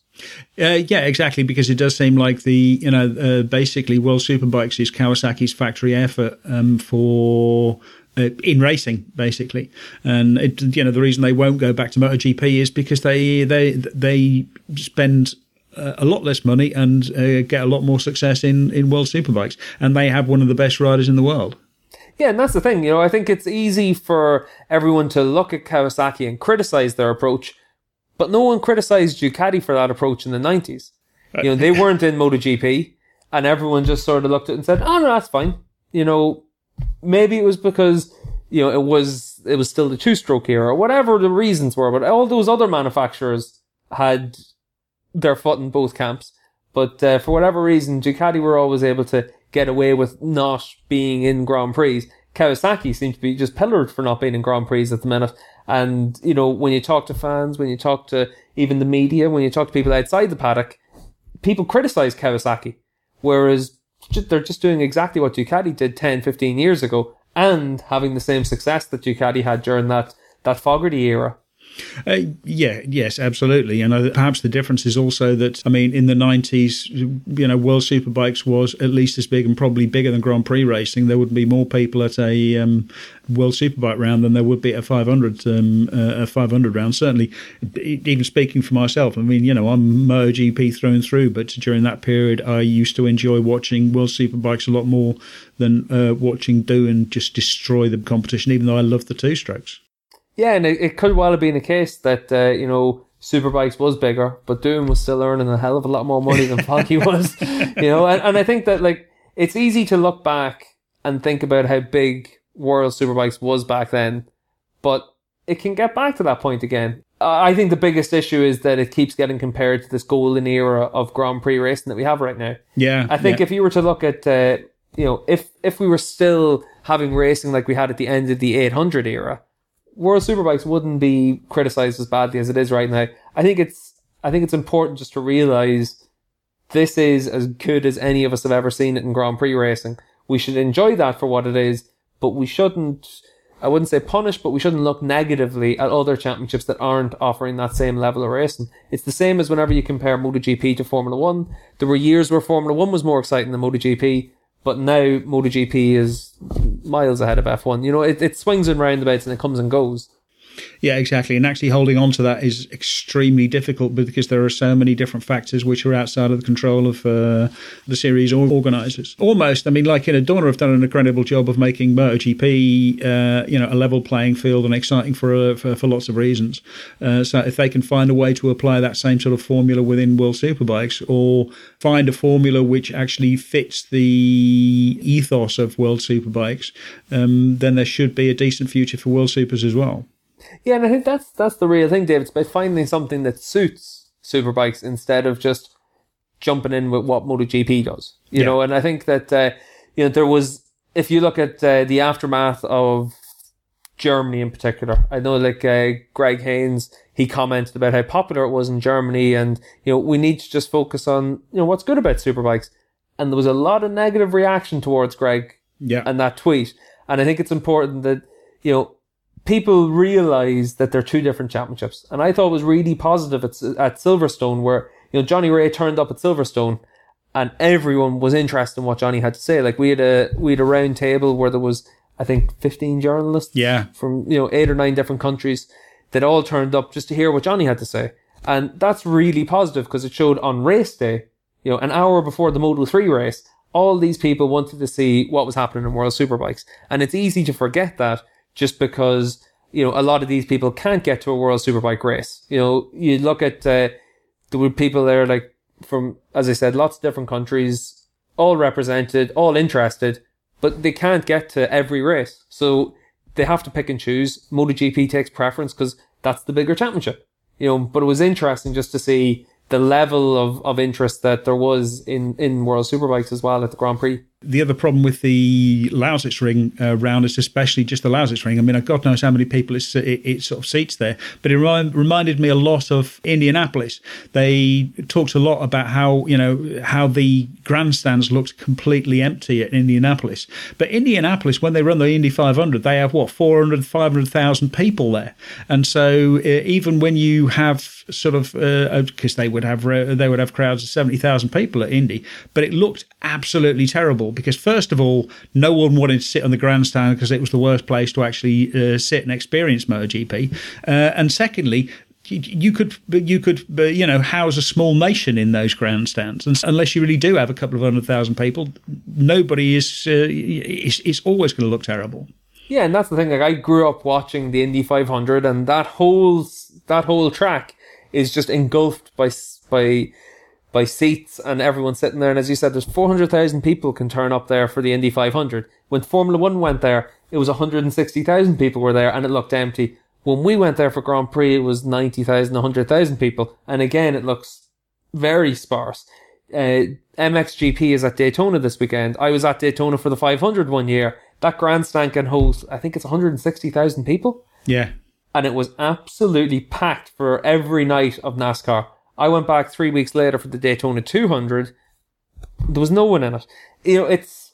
Uh, yeah, exactly. Because it does seem like the you know uh, basically World Superbikes is Kawasaki's factory effort um, for uh, in racing, basically. And it, you know the reason they won't go back to MotoGP is because they they they spend uh, a lot less money and uh, get a lot more success in in World Superbikes, and they have one of the best riders in the world. Yeah, and that's the thing. You know, I think it's easy for everyone to look at Kawasaki and criticize their approach, but no one criticized Ducati for that approach in the nineties. You know, they [LAUGHS] weren't in MotoGP, and everyone just sort of looked at it and said, "Oh no, that's fine." You know, maybe it was because you know it was it was still the two stroke era whatever the reasons were but all those other manufacturers had their foot in both camps. But uh, for whatever reason Ducati were always able to get away with not being in Grand Prix. Kawasaki seemed to be just pillared for not being in Grand Prix at the minute. And you know when you talk to fans when you talk to even the media when you talk to people outside the paddock people criticize Kawasaki. Whereas they're just doing exactly what Ducati did 10, 15 years ago and having the same success that Ducati had during that, that Fogarty era. Uh, yeah, yes, absolutely. And uh, perhaps the difference is also that, I mean, in the 90s, you know, World Superbikes was at least as big and probably bigger than Grand Prix racing. There would be more people at a um, World Superbike round than there would be at a 500, um, uh, a 500 round. Certainly, even speaking for myself, I mean, you know, I'm MotoGP through and through, but during that period, I used to enjoy watching World Superbikes a lot more than uh, watching Doohan just destroy the competition, even though I love the two strokes. Yeah, and it, it could well have been the case that uh, you know Superbikes was bigger, but Doohan was still earning a hell of a lot more money than [LAUGHS] Foggy was. You know, and, and I think that like it's easy to look back and think about how big World Superbikes was back then, but it can get back to that point again. I think the biggest issue is that it keeps getting compared to this golden era of Grand Prix racing that we have right now. Yeah, I think yeah. if you were to look at, uh, you know, if if we were still having racing like we had at the end of the 800 era, World Superbikes wouldn't be criticized as badly as it is right now. I think it's I think it's important just to realize this is as good as any of us have ever seen it in Grand Prix racing. We should enjoy that for what it is, but we shouldn't I wouldn't say punish, but we shouldn't look negatively at other championships that aren't offering that same level of racing. It's the same as whenever you compare MotoGP to Formula One. There were years where Formula One was more exciting than MotoGP, but now MotoGP is miles ahead of F1. You know, it, it swings and roundabouts and it comes and goes. Yeah, exactly. And actually holding on to that is extremely difficult because there are so many different factors which are outside of the control of uh, the series organisers. Almost, I mean, like in Dorna have done an incredible job of making MotoGP, uh, you know, a level playing field and exciting for uh, for, for, lots of reasons. Uh, so if they can find a way to apply that same sort of formula within World Superbikes, or find a formula which actually fits the ethos of World Superbikes, um, then there should be a decent future for World Supers as well. Yeah, and I think that's that's the real thing, David. It's about finding something that suits superbikes instead of just jumping in with what MotoGP does. You yeah. know, and I think that uh, you know there was if you look at uh, the aftermath of Germany in particular, I know like uh, Greg Haynes he commented about how popular it was in Germany, and you know we need to just focus on you know what's good about superbikes. And there was a lot of negative reaction towards Greg yeah. and that tweet. And I think it's important that you know people realize that they're two different championships. And I thought it was really positive at, at Silverstone where, you know, Johnny Rea turned up at Silverstone and everyone was interested in what Johnny had to say. Like we had a, we had a round table where there was, I think, 15 journalists. Yeah. From, you know, eight or nine different countries that all turned up just to hear what Johnny had to say. And that's really positive because it showed on race day, you know, an hour before the Moto 3 race, all these people wanted to see what was happening in World Superbikes. And it's easy to forget that just because you know a lot of these people can't get to a World Superbike race. You know, you look at uh, the people there like from as I said, lots of different countries, all represented, all interested, but they can't get to every race, so they have to pick and choose. MotoGP takes preference because that's the bigger championship. You know, but it was interesting just to see the level of, of interest that there was in, in World Superbikes as well at the Grand Prix. The other problem with the Lausitzring uh, round is especially just the Lausitzring. I mean, God knows how many people it, it, it sort of seats there, but it remind, reminded me a lot of Indianapolis. They talked a lot about how you know how the grandstands looked completely empty at Indianapolis, but Indianapolis when they run the Indy 500, they have what 400, 500,000 people there, and so uh, even when you have sort of because uh, they would have they would have crowds of 70,000 people at Indy, but it looked absolutely terrible because first of all, no one wanted to sit on the grandstand because it was the worst place to actually uh, sit and experience MotoGP, uh, and secondly, you could you could uh, you know house a small nation in those grandstands. And unless you really do have a couple of hundred thousand people nobody is uh, it's, it's always going to look terrible. Yeah and that's the thing like i grew up watching the indy 500 and that whole that whole track is just engulfed by by by seats and everyone sitting there. And as you said, there's 400,000 people can turn up there for the Indy 500. When Formula One went there, it was 160,000 people were there and it looked empty. When we went there for Grand Prix, it was 90,000, 100,000 people. And again, it looks very sparse. Uh, MXGP is at Daytona this weekend. I was at Daytona for the 500 one year. That grandstand can hold, I think it's 160,000 people. Yeah. And it was absolutely packed for every night of NASCAR. I went back three weeks later for the Daytona 200. There was no one in it. You know, it's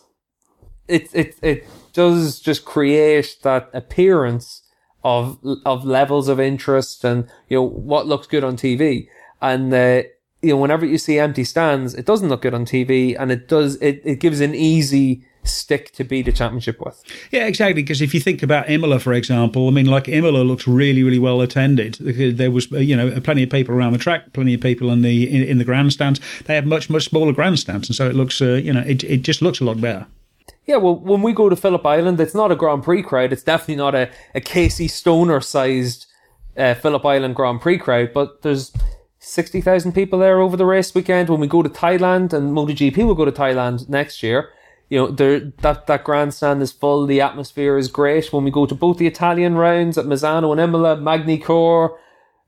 it it it does just create that appearance of of levels of interest and you know what looks good on TV. And uh, you know, whenever you see empty stands, it doesn't look good on TV, and it does it it gives an easy stick to beat the championship with. Yeah, exactly. Because if you think about Imola, for example, I mean, like Imola looks really, really well attended. There was, you know, plenty of people around the track, plenty of people in the in, in the grandstands. They have much, much smaller grandstands, and so it looks, uh, you know, it it just looks a lot better. Yeah, well, when we go to Phillip Island, it's not a Grand Prix crowd. It's definitely not a, a Casey Stoner sized uh, Phillip Island Grand Prix crowd, but there's 60,000 people there over the race weekend. When we go to Thailand, and MotoGP will go to Thailand next year, you know, there that that grandstand is full. The atmosphere is great. When we go to both the Italian rounds at Misano and Imola, Magny-Cours,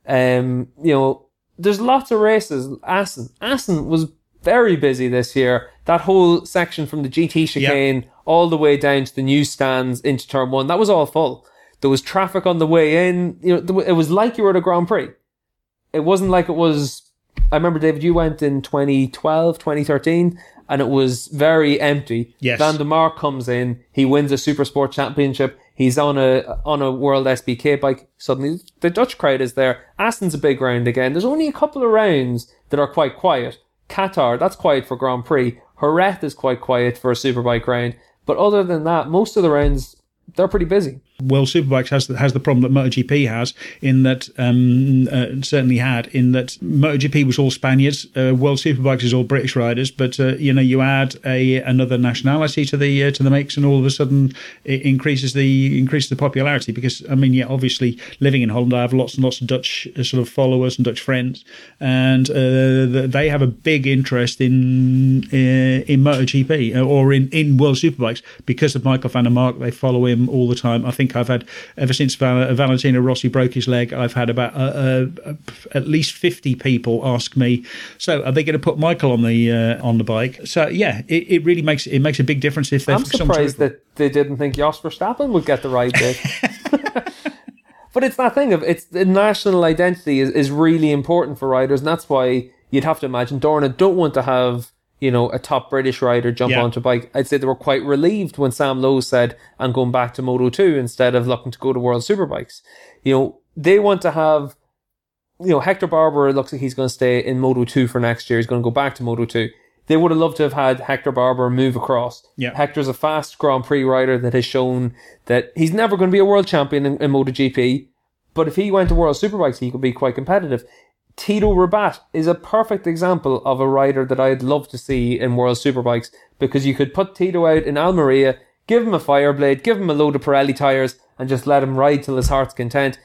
um, you know, there's lots of races. Assen, Assen was very busy this year. That whole section from the GT chicane all the way down to the new stands into turn one, that was all full. There was traffic on the way in. You know, it was like you were at a Grand Prix. It wasn't like it was. I remember David, you went in 2012, 2013, and it was very empty. Yes. Van der Mark comes in, he wins a Super Sport Championship. He's on a on a World SBK bike. Suddenly, the Dutch crowd is there. Assen's a big round again. There's only a couple of rounds that are quite quiet. Qatar, that's quiet for Grand Prix. Jerez is quite quiet for a Superbike round. But other than that, most of the rounds they're pretty busy. World Superbikes has the, has the problem that MotoGP has in that um, uh, certainly had in that MotoGP was all Spaniards, uh, World Superbikes is all British riders, but uh, you know you add a another nationality to the uh, to the mix, and all of a sudden it increases the increases the popularity because I mean yeah obviously living in Holland I have lots and lots of Dutch uh, sort of followers and Dutch friends, and uh, they have a big interest in in MotoGP or in in World Superbikes because of Michael van der Mark. They follow him all the time. I think think I've had ever since Val- Valentino Rossi broke his leg. I've had about uh, uh, at least fifty people ask me, "So are they going to put Michael on the uh, on the bike?" So yeah, it, it really makes it makes a big difference if they're. I'm surprised that they didn't think Jos Verstappen would get the right [LAUGHS] bit. [LAUGHS] but it's that thing of it's the national identity is, is really important for riders, and that's why you'd have to imagine Dorna don't want to have you know, a top British rider jump yeah. onto a bike. I'd say they were quite relieved when Sam Lowes said, I'm going back to Moto 2 instead of looking to go to World Superbikes. You know, they want to have, you know, Hector Barbera looks like he's going to stay in Moto 2 for next year. He's going to go back to Moto 2. They would have loved to have had Hector Barbera move across. Yeah. Hector's a fast Grand Prix rider that has shown that he's never going to be a world champion in, in MotoGP. But if he went to World Superbikes, he could be quite competitive. Tito Rabat is a perfect example of a rider that I'd love to see in World Superbikes because you could put Tito out in Almeria, give him a Fireblade, give him a load of Pirelli tyres, and just let him ride till his heart's content.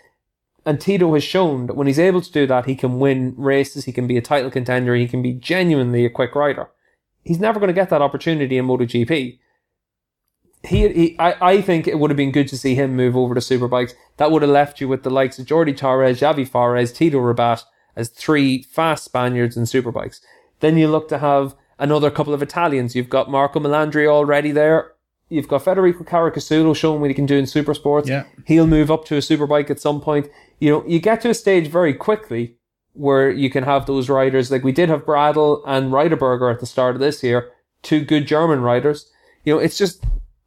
And Tito has shown that when he's able to do that, he can win races, he can be a title contender, he can be genuinely a quick rider. He's never going to get that opportunity in MotoGP. He, he I, I think it would have been good to see him move over to Superbikes. That would have left you with the likes of Jordi Torres, Javi Forés, Tito Rabat, as three fast Spaniards in superbikes. Then you look to have another couple of Italians. You've got Marco Melandri already there. You've got Federico Caricasulo showing what he can do in super sports. Yeah. He'll move up to a superbike at some point. You know, you get to a stage very quickly where you can have those riders. Like we did have Bradl and Reiterberger at the start of this year, two good German riders. You know, it's just,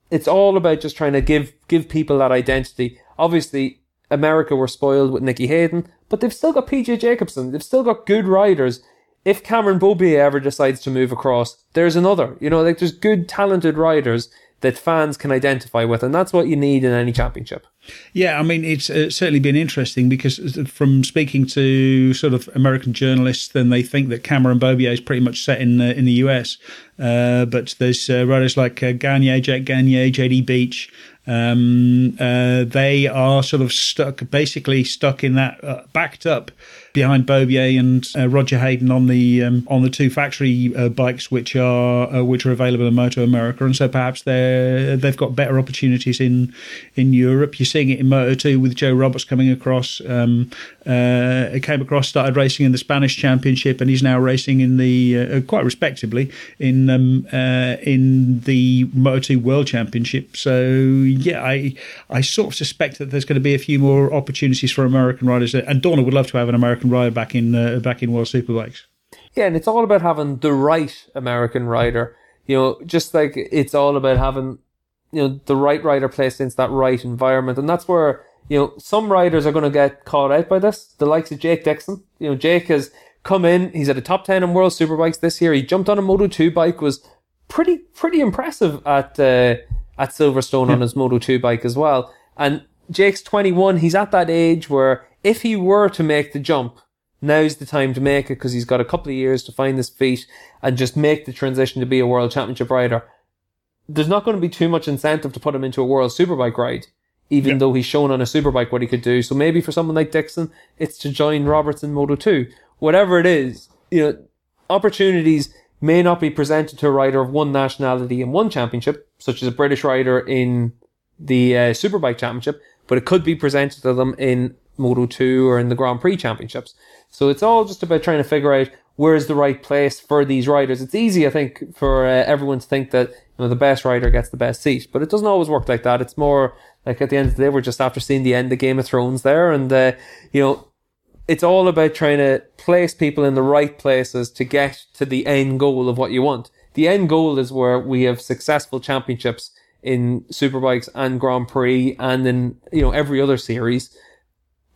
it's all about just trying to give, give people that identity. Obviously, America were spoiled with Nicky Hayden, but they've still got PJ Jacobsen. They've still got good riders. If Cameron Beaubier ever decides to move across, there's another. You know, like there's good, talented riders that fans can identify with, and that's what you need in any championship. Yeah, I mean, it's uh, certainly been interesting because from speaking to sort of American journalists, then they think that Cameron Beaubier is pretty much set in uh, in the US. Uh, but there's uh, riders like uh, Gagne, Jack Gagne, JD Beach, um, uh, they are sort of stuck, basically stuck in that, uh, backed up behind Beaubier and uh, Roger Hayden on the um, on the two factory uh, bikes, which are uh, which are available in Moto America, and so perhaps they they've got better opportunities in in Europe. You're seeing it in Moto Two with Joe Roberts coming across. Um, uh, came across, started racing in the Spanish Championship, and he's now racing in the quite respectably in um, in the Moto Two World Championship. So yeah, I I sort of suspect that there's going to be a few more opportunities for American riders, and Dorna would love to have an American rider back in uh, back in World Superbikes. Yeah, and it's all about having the right American rider. You know, just like it's all about having you know the right rider placed into that right environment, and that's where you know some riders are going to get caught out by this. The likes of Jake Dixon. You know, Jake has come in. He's at a top ten in World Superbikes this year. He jumped on a Moto two bike. Was pretty pretty impressive at. Uh, at Silverstone yeah. on his Moto 2 bike as well. And Jake's 21. He's at that age where if he were to make the jump, now's the time to make it because he's got a couple of years to find his feet and just make the transition to be a world championship rider. There's not going to be too much incentive to put him into a world superbike ride, even yep. though he's shown on a superbike what he could do. So maybe for someone like Dixon, it's to join Roberts in Moto 2. Whatever it is, you know, opportunities may not be presented to a rider of one nationality in one championship, such as a British rider in the uh, Superbike Championship, but it could be presented to them in Moto 2 or in the Grand Prix Championships. So it's all just about trying to figure out where's the right place for these riders. It's easy, I think, for uh, everyone to think that you know, the best rider gets the best seat. But it doesn't always work like that. It's more like at the end of the day, we're just after seeing the end of Game of Thrones there, and uh, you know, it's all about trying to place people in the right places to get to the end goal of what you want. The end goal is where we have successful championships in superbikes and Grand Prix and in you know every other series.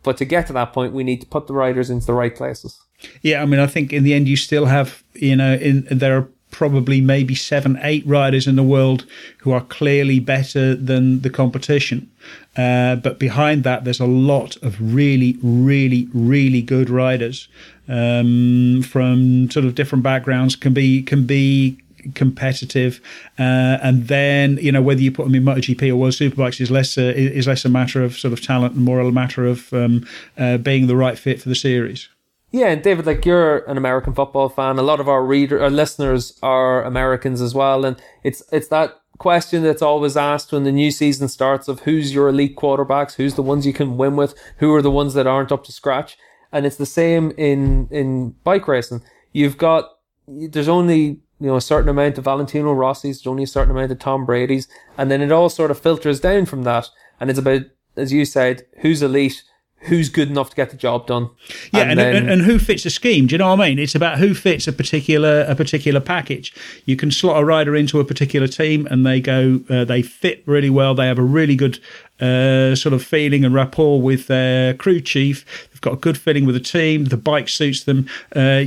But to get to that point, we need to put the riders into the right places. Yeah, I mean, I think in the end, you still have, you know, in there are probably maybe seven, eight riders in the world who are clearly better than the competition. Uh, but behind that, there's a lot of really, really, really good riders um, from sort of different backgrounds. Can be can be competitive, uh, and then you know whether you put them in MotoGP or World Superbikes is less uh, is less a matter of sort of talent and more a matter of um, uh, being the right fit for the series. Yeah, and David, like you're an American football fan. A lot of our reader, our listeners are Americans as well, and it's it's that question that's always asked when the new season starts of who's your elite quarterbacks, who's the ones you can win with, who are the ones that aren't up to scratch, and it's the same in in bike racing. You've got there's only you know a certain amount of Valentino Rossi's, there's only a certain amount of Tom Brady's, and then it all sort of filters down from that, and it's about as you said, who's elite who's good enough to get the job done. Yeah, and, and, then, and, and, who fits the scheme. Do you know what I mean? It's about who fits a particular a particular package. You can slot a rider into a particular team, and they go uh, they fit really well. They have a really good uh, sort of feeling and rapport with their crew chief. They've got a good feeling with the team. The bike suits them. Uh,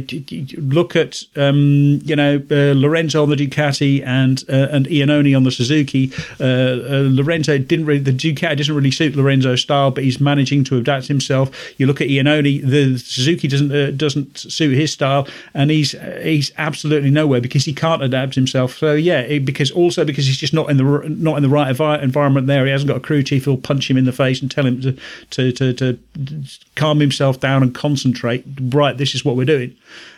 look at um, you know uh, Lorenzo on the Ducati and uh, and Iannone on the Suzuki. Uh, uh, Lorenzo didn't really the Ducati doesn't really suit Lorenzo's style, but he's managing to adapt himself. You look at Iannone, the Suzuki doesn't doesn't suit his style, and he's he's absolutely nowhere because he can't adapt himself. So yeah, it, because also because he's just not in the not in the right environment there. He hasn't got a crew chief will punch him in the face and tell him to, to, to, to calm himself down and concentrate. Right, this is what we're doing.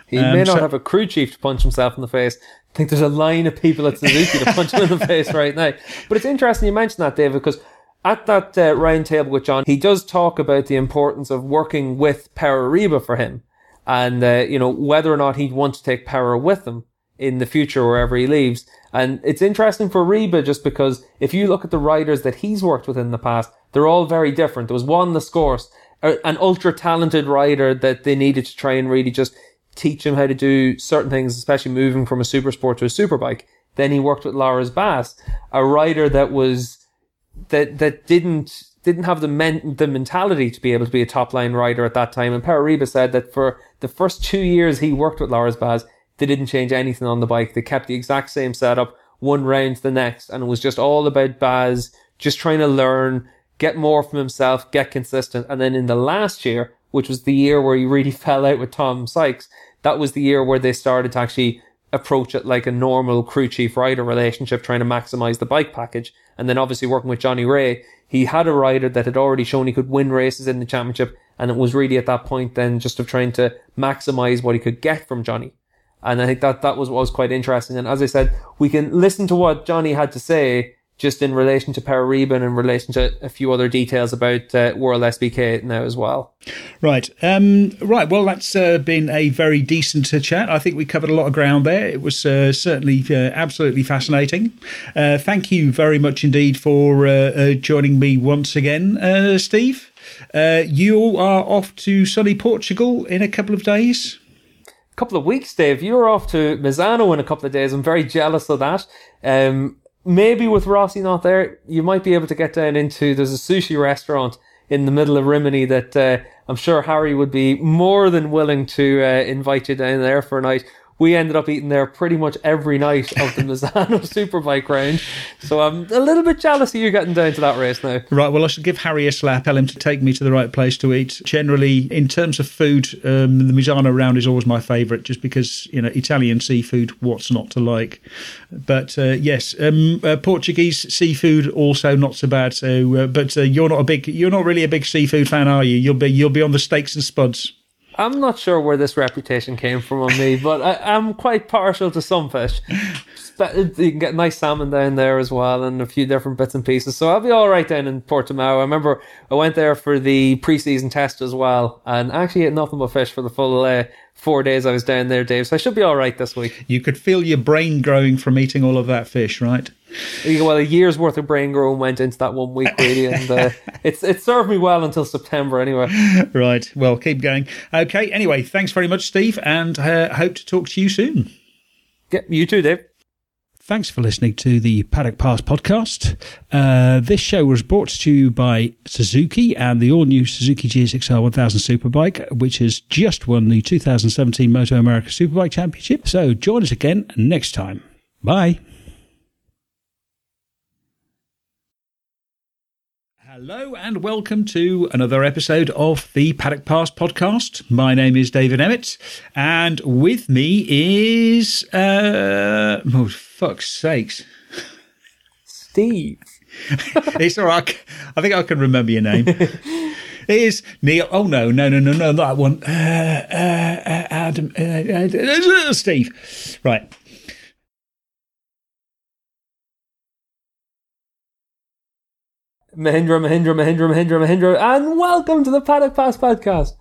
He um, may not so, have a crew chief to punch himself in the face. I think there's a line of people at Suzuki to punch him in the [LAUGHS] face right now. But it's interesting you mentioned that, David, because at that uh, round table with John, he does talk about the importance of working with Pere Riba for him, and uh, you know whether or not he'd want to take Pere with him in the future wherever he leaves. And it's interesting for Riba just because if you look at the riders that he's worked with in the past, they're all very different. There was one, the scores, an ultra talented rider that they needed to try and really just teach him how to do certain things, especially moving from a super sport to a superbike. Then he worked with Loris Baz, a rider that was, that, that didn't, didn't have the men, the mentality to be able to be a top line rider at that time. And Pere Riba said that for the first two years he worked with Loris Baz, they didn't change anything on the bike. They kept the exact same setup, one round to the next, and it was just all about Baz just trying to learn, get more from himself, get consistent. And then in the last year, which was the year where he really [LAUGHS] fell out with Tom Sykes, that was the year where they started to actually approach it like a normal crew chief rider relationship, trying to maximize the bike package. And then obviously working with Johnny Rea, he had a rider that had already shown he could win races in the championship. And it was really at that point then just of trying to maximize what he could get from Johnny. And I think that that was what was quite interesting. And as I said, we can listen to what Johnny had to say just in relation to Pere Riba and in relation to a few other details about uh, World SBK now as well. Right. Um, right. Well, that's uh, been a very decent uh, chat. I think we covered a lot of ground there. It was uh, certainly uh, absolutely fascinating. Uh, thank you very much indeed for joining me once again, Steve. you are off to sunny Portugal in a couple of days couple of weeks, Dave. You're off to Misano in a couple of days. I'm very jealous of that. Um, maybe with Rossi not there, you might be able to get down into, there's a sushi restaurant in the middle of Rimini that, uh, I'm sure Harry would be more than willing to, uh, invite you down there for a night we ended up eating there pretty much every night of the [LAUGHS] Misano Superbike round. So I'm a little bit jealous of you getting down to that race now. Right, well, I should give Harry a slap, tell him to take me to the right place to eat. Generally, in terms of food, um, the Misano round is always my favourite, just because, you know, Italian seafood, what's not to like? But uh, yes, um, uh, Portuguese seafood also not so bad. So, uh, but uh, you're not a big, you're not really a big seafood fan, are you? You'll be, you'll be on the steaks and spuds. I'm not sure where this reputation came from on me, but I, I'm quite partial to some fish. You can get nice salmon down there as well, and a few different bits and pieces. So I'll be all right down in Portimao. I remember I went there for the preseason test as well, and actually ate nothing but fish for the full uh, four days I was down there, Dave. So I should be all right this week. You could feel your brain growing from eating all of that fish, right? Well, a year's worth of brain growing went into that one week, really, and uh, [LAUGHS] it's it served me well until September, anyway. Right. Well, keep going. Okay. Anyway, thanks very much, Steve, and uh, hope to talk to you soon. Yeah, you too, Dave. Thanks for listening to the Paddock Pass podcast. Uh, this show was brought to you by Suzuki and the all new Suzuki GSXR 1000 Superbike, which has just won the 2017 Moto America Superbike Championship. So join us again next time. Bye. Hello and welcome to another episode of the Paddock Pass podcast. My name is David Emmett, and with me is uh, oh fuck's sakes, Steve. [LAUGHS] it's all right. I think I can remember your name. [LAUGHS] It is Neil. Oh no, no, no, no, no, that one. Uh, uh, uh, Adam, uh, uh, Steve. Right. Mahindra, Mahindra, Mahindra, Mahindra, Mahindra, and welcome to the Paddock Pass podcast.